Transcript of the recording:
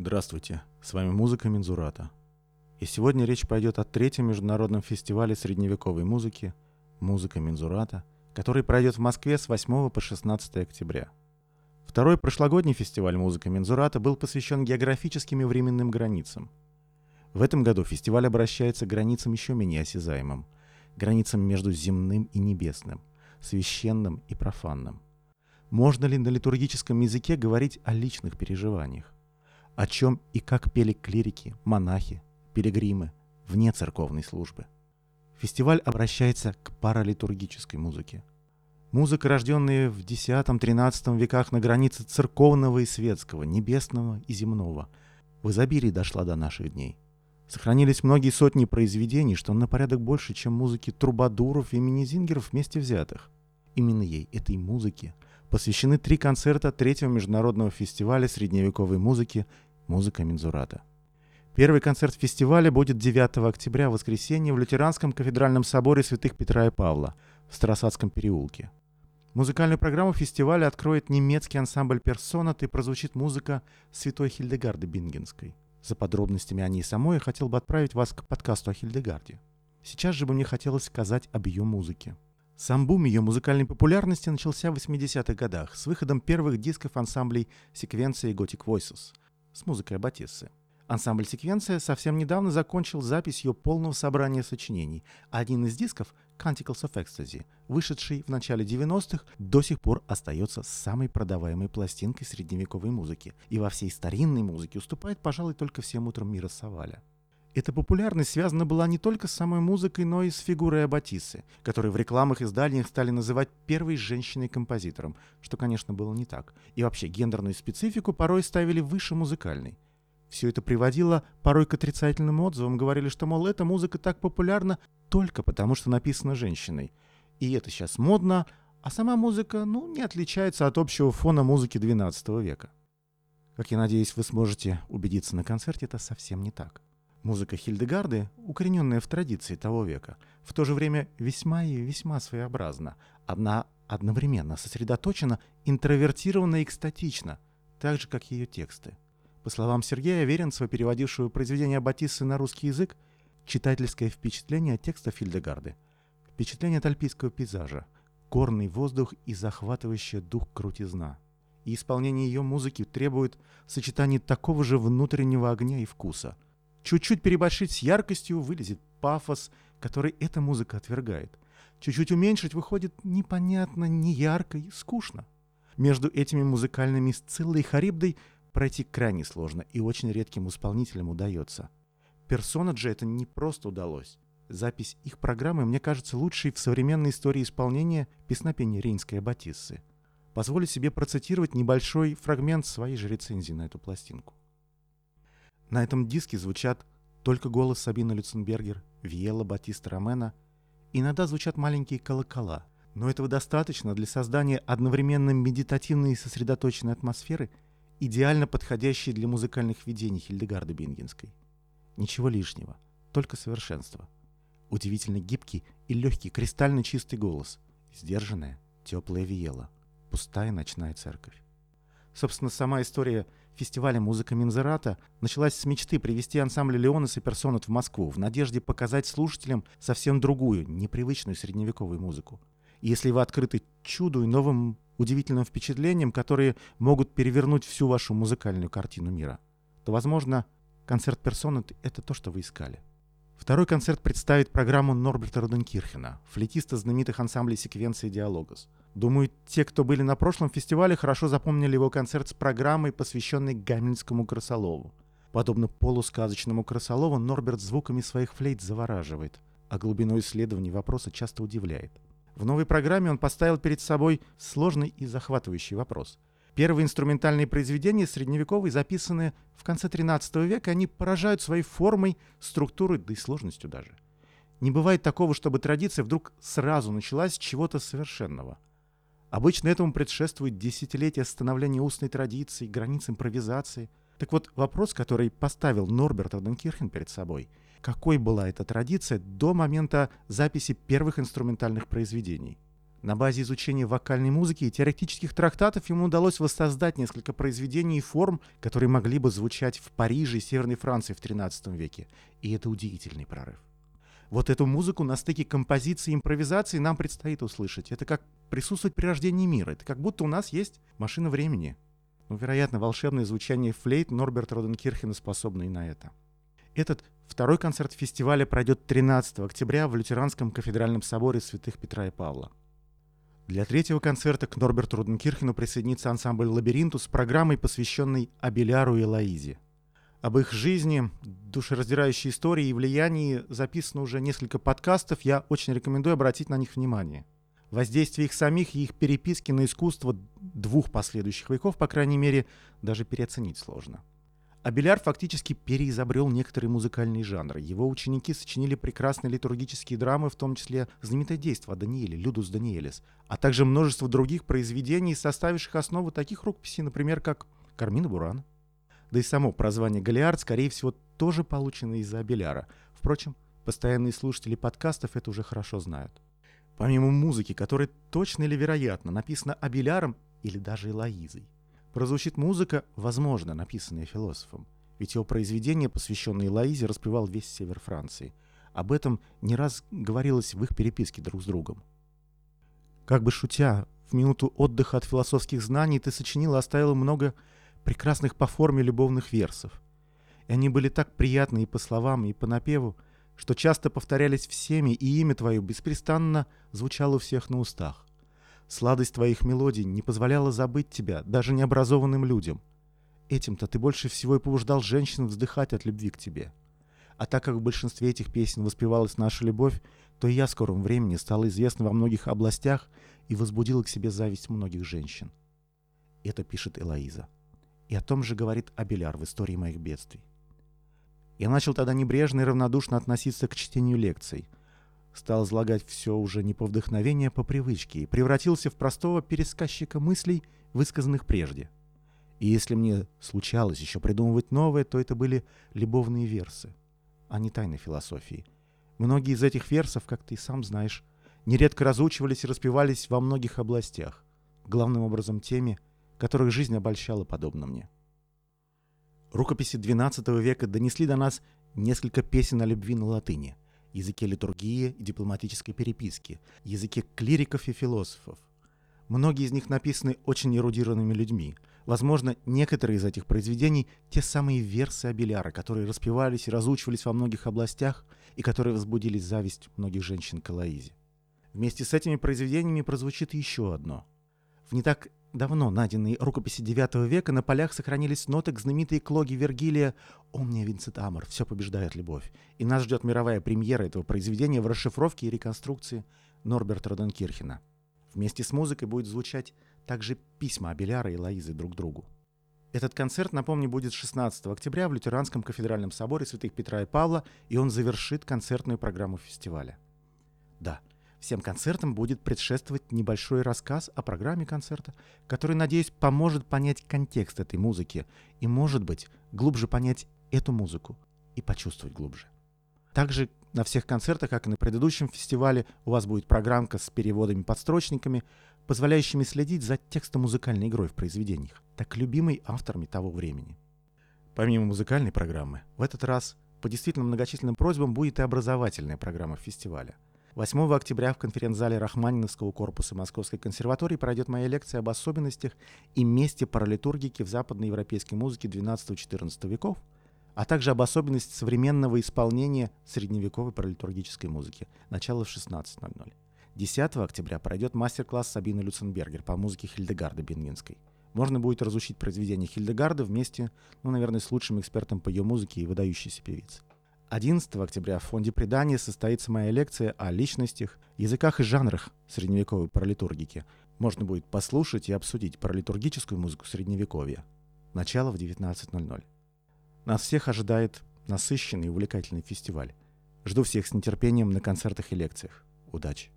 Здравствуйте, с вами музыка Мензурата. И сегодня речь пойдет о третьем международном фестивале средневековой музыки «Музыка Мензурата», который пройдет в Москве с 8 по 16 октября. Второй прошлогодний фестиваль «Музыка Мензурата» был посвящен географическим и временным границам. В этом году фестиваль обращается к границам еще менее осязаемым, границам между земным и небесным, священным и профанным. Можно ли на литургическом языке говорить о личных переживаниях? О чем и как пели клирики, монахи, пилигримы вне церковной службы? Фестиваль обращается к паралитургической музыке. Музыка, рожденная в X-XIII веках на границе церковного и светского, небесного и земного, в изобилии дошла до наших дней. Сохранились многие сотни произведений, что на порядок больше, чем музыки трубадуров и минизингеров вместе взятых. Именно ей, этой музыке, посвящены три концерта третьего международного фестиваля средневековой музыки «Музыка Мензурата». Первый концерт фестиваля будет 9 октября, воскресенье, в Лютеранском кафедральном соборе святых Петра и Павла в Старосадском переулке. Музыкальную программу фестиваля откроет немецкий ансамбль «Персонат» и прозвучит музыка святой Хильдегарды Бингенской. За подробностями о ней самой я хотел бы отправить вас к подкасту о Хильдегарде. Сейчас же бы мне хотелось сказать об ее музыке. Сам бум ее музыкальной популярности начался в 80-х годах с выходом первых дисков ансамблей секвенции Gothic Voices с музыкой Батиссы. Ансамбль «Секвенция» совсем недавно закончил запись ее полного собрания сочинений, один из дисков «Canticles of Ecstasy», вышедший в начале 90-х, до сих пор остается самой продаваемой пластинкой средневековой музыки и во всей старинной музыке уступает, пожалуй, только всем утрам мира Саваля. Эта популярность связана была не только с самой музыкой, но и с фигурой Аббатисы, которую в рекламах изданиях стали называть первой женщиной-композитором, что, конечно, было не так. И вообще гендерную специфику порой ставили выше музыкальной. Все это приводило порой к отрицательным отзывам, говорили, что, мол, эта музыка так популярна только потому, что написана женщиной. И это сейчас модно, а сама музыка, ну, не отличается от общего фона музыки XII века. Как я надеюсь, вы сможете убедиться на концерте, это совсем не так. Музыка Хильдегарды, укорененная в традиции того века, в то же время весьма и весьма своеобразна. Одна одновременно сосредоточена, интровертирована и экстатична, так же, как ее тексты. По словам Сергея Веренцева, переводившего произведение Батиссы на русский язык, читательское впечатление от текста Хильдегарды, впечатление от альпийского пейзажа, горный воздух и захватывающая дух крутизна. И исполнение ее музыки требует сочетания такого же внутреннего огня и вкуса – Чуть-чуть переборщить с яркостью вылезет пафос, который эта музыка отвергает. Чуть-чуть уменьшить выходит непонятно, неярко и скучно. Между этими музыкальными Сциллой и Харибдой пройти крайне сложно и очень редким исполнителям удается. Персона же это не просто удалось. Запись их программы, мне кажется, лучшей в современной истории исполнения песнопения Рейнской Батиссы. Позволю себе процитировать небольшой фрагмент своей же рецензии на эту пластинку. На этом диске звучат только голос Сабины Люценбергер, Виела Батиста Ромена. Иногда звучат маленькие колокола, но этого достаточно для создания одновременно медитативной и сосредоточенной атмосферы, идеально подходящей для музыкальных видений Хильдегарды Бингенской. Ничего лишнего, только совершенство. Удивительно гибкий и легкий кристально чистый голос, сдержанная, теплая Виела, пустая ночная церковь. Собственно, сама история фестиваля «Музыка Минзерата» началась с мечты привести ансамбль «Леонес» и «Персонат» в Москву в надежде показать слушателям совсем другую, непривычную средневековую музыку. И если вы открыты чуду и новым удивительным впечатлениям, которые могут перевернуть всю вашу музыкальную картину мира, то, возможно, концерт «Персонат» — это то, что вы искали. Второй концерт представит программу Норберта Руденкирхена, флетиста знаменитых ансамблей секвенции «Диалогос». Думаю, те, кто были на прошлом фестивале, хорошо запомнили его концерт с программой, посвященной Гамельнскому крысолову. Подобно полусказочному крысолову, Норберт звуками своих флейт завораживает, а глубиной исследований вопроса часто удивляет. В новой программе он поставил перед собой сложный и захватывающий вопрос. Первые инструментальные произведения средневековые, записанные в конце XIII века, они поражают своей формой, структурой, да и сложностью даже. Не бывает такого, чтобы традиция вдруг сразу началась с чего-то совершенного – Обычно этому предшествует десятилетия становления устной традиции, границ импровизации. Так вот, вопрос, который поставил Норберт Оденкирхен перед собой, какой была эта традиция до момента записи первых инструментальных произведений? На базе изучения вокальной музыки и теоретических трактатов ему удалось воссоздать несколько произведений и форм, которые могли бы звучать в Париже и Северной Франции в XIII веке. И это удивительный прорыв. Вот эту музыку на стыке композиции и импровизации нам предстоит услышать. Это как присутствовать при рождении мира. Это как будто у нас есть машина времени. Ну, вероятно, волшебное звучание флейт Норберта Роденкирхена способно и на это. Этот второй концерт фестиваля пройдет 13 октября в Лютеранском кафедральном соборе святых Петра и Павла. Для третьего концерта к Норберту Руденкирхену присоединится ансамбль «Лабиринту» с программой, посвященной Абеляру и Лаизе. Об их жизни, душераздирающей истории и влиянии записано уже несколько подкастов. Я очень рекомендую обратить на них внимание. Воздействие их самих и их переписки на искусство двух последующих веков, по крайней мере, даже переоценить сложно. Абеляр фактически переизобрел некоторые музыкальные жанры. Его ученики сочинили прекрасные литургические драмы, в том числе знаменитое действо о Данииле, Людус Даниэлис, а также множество других произведений, составивших основу таких рукописей, например, как Кармина Бурана. Да и само прозвание Галиард, скорее всего, тоже получено из-за Абеляра. Впрочем, постоянные слушатели подкастов это уже хорошо знают. Помимо музыки, которая точно или вероятно написана Абеляром или даже Элоизой, прозвучит музыка, возможно, написанная философом. Ведь его произведение, посвященное Лоизе, распевал весь север Франции. Об этом не раз говорилось в их переписке друг с другом. Как бы шутя, в минуту отдыха от философских знаний ты сочинила и оставила много прекрасных по форме любовных версов. И они были так приятны и по словам, и по напеву, что часто повторялись всеми, и имя твое беспрестанно звучало у всех на устах. Сладость твоих мелодий не позволяла забыть тебя даже необразованным людям. Этим-то ты больше всего и побуждал женщин вздыхать от любви к тебе. А так как в большинстве этих песен воспевалась наша любовь, то и я в скором времени стала известна во многих областях и возбудила к себе зависть многих женщин. Это пишет Элоиза. И о том же говорит Абеляр в истории моих бедствий. Я начал тогда небрежно и равнодушно относиться к чтению лекций – стал излагать все уже не по вдохновению, а по привычке, и превратился в простого пересказчика мыслей, высказанных прежде. И если мне случалось еще придумывать новое, то это были любовные версы, а не тайны философии. Многие из этих версов, как ты сам знаешь, нередко разучивались и распевались во многих областях, главным образом теми, которых жизнь обольщала подобно мне. Рукописи XII века донесли до нас несколько песен о любви на латыни – языке литургии и дипломатической переписки, языке клириков и философов. Многие из них написаны очень эрудированными людьми. Возможно, некоторые из этих произведений – те самые версы Абеляра, которые распевались и разучивались во многих областях и которые возбудили зависть многих женщин к. Вместе с этими произведениями прозвучит еще одно. В не так давно найденной рукописи IX века на полях сохранились ноты к знаменитой клоге Вергилия «Омния Винцит Амор» – «Все побеждает любовь». И нас ждет мировая премьера этого произведения в расшифровке и реконструкции Норберта Роденкирхена. Вместе с музыкой будет звучать также письма Абеляра и Лоизы друг другу. Этот концерт, напомню, будет 16 октября в Лютеранском кафедральном соборе святых Петра и Павла, и он завершит концертную программу фестиваля. Да, Всем концертам будет предшествовать небольшой рассказ о программе концерта, который, надеюсь, поможет понять контекст этой музыки и, может быть, глубже понять эту музыку и почувствовать глубже. Также на всех концертах, как и на предыдущем фестивале, у вас будет программка с переводами-подстрочниками, позволяющими следить за текстом музыкальной игрой в произведениях, так любимой авторами того времени. Помимо музыкальной программы, в этот раз по действительно многочисленным просьбам будет и образовательная программа фестиваля – 8 октября в конференц-зале Рахманиновского корпуса Московской консерватории пройдет моя лекция об особенностях и месте паралитургики в западноевропейской музыке XII-XIV веков, а также об особенностях современного исполнения средневековой паралитургической музыки, начало в 16.00. 10 октября пройдет мастер-класс Сабины Люценбергер по музыке Хильдегарда Бенгинской. Можно будет разучить произведения Хильдегарда вместе, ну, наверное, с лучшим экспертом по ее музыке и выдающейся певицей. 11 октября в фонде предания состоится моя лекция о личностях, языках и жанрах средневековой паралитургики. Можно будет послушать и обсудить паралитургическую музыку средневековья. Начало в 19.00. Нас всех ожидает насыщенный и увлекательный фестиваль. Жду всех с нетерпением на концертах и лекциях. Удачи!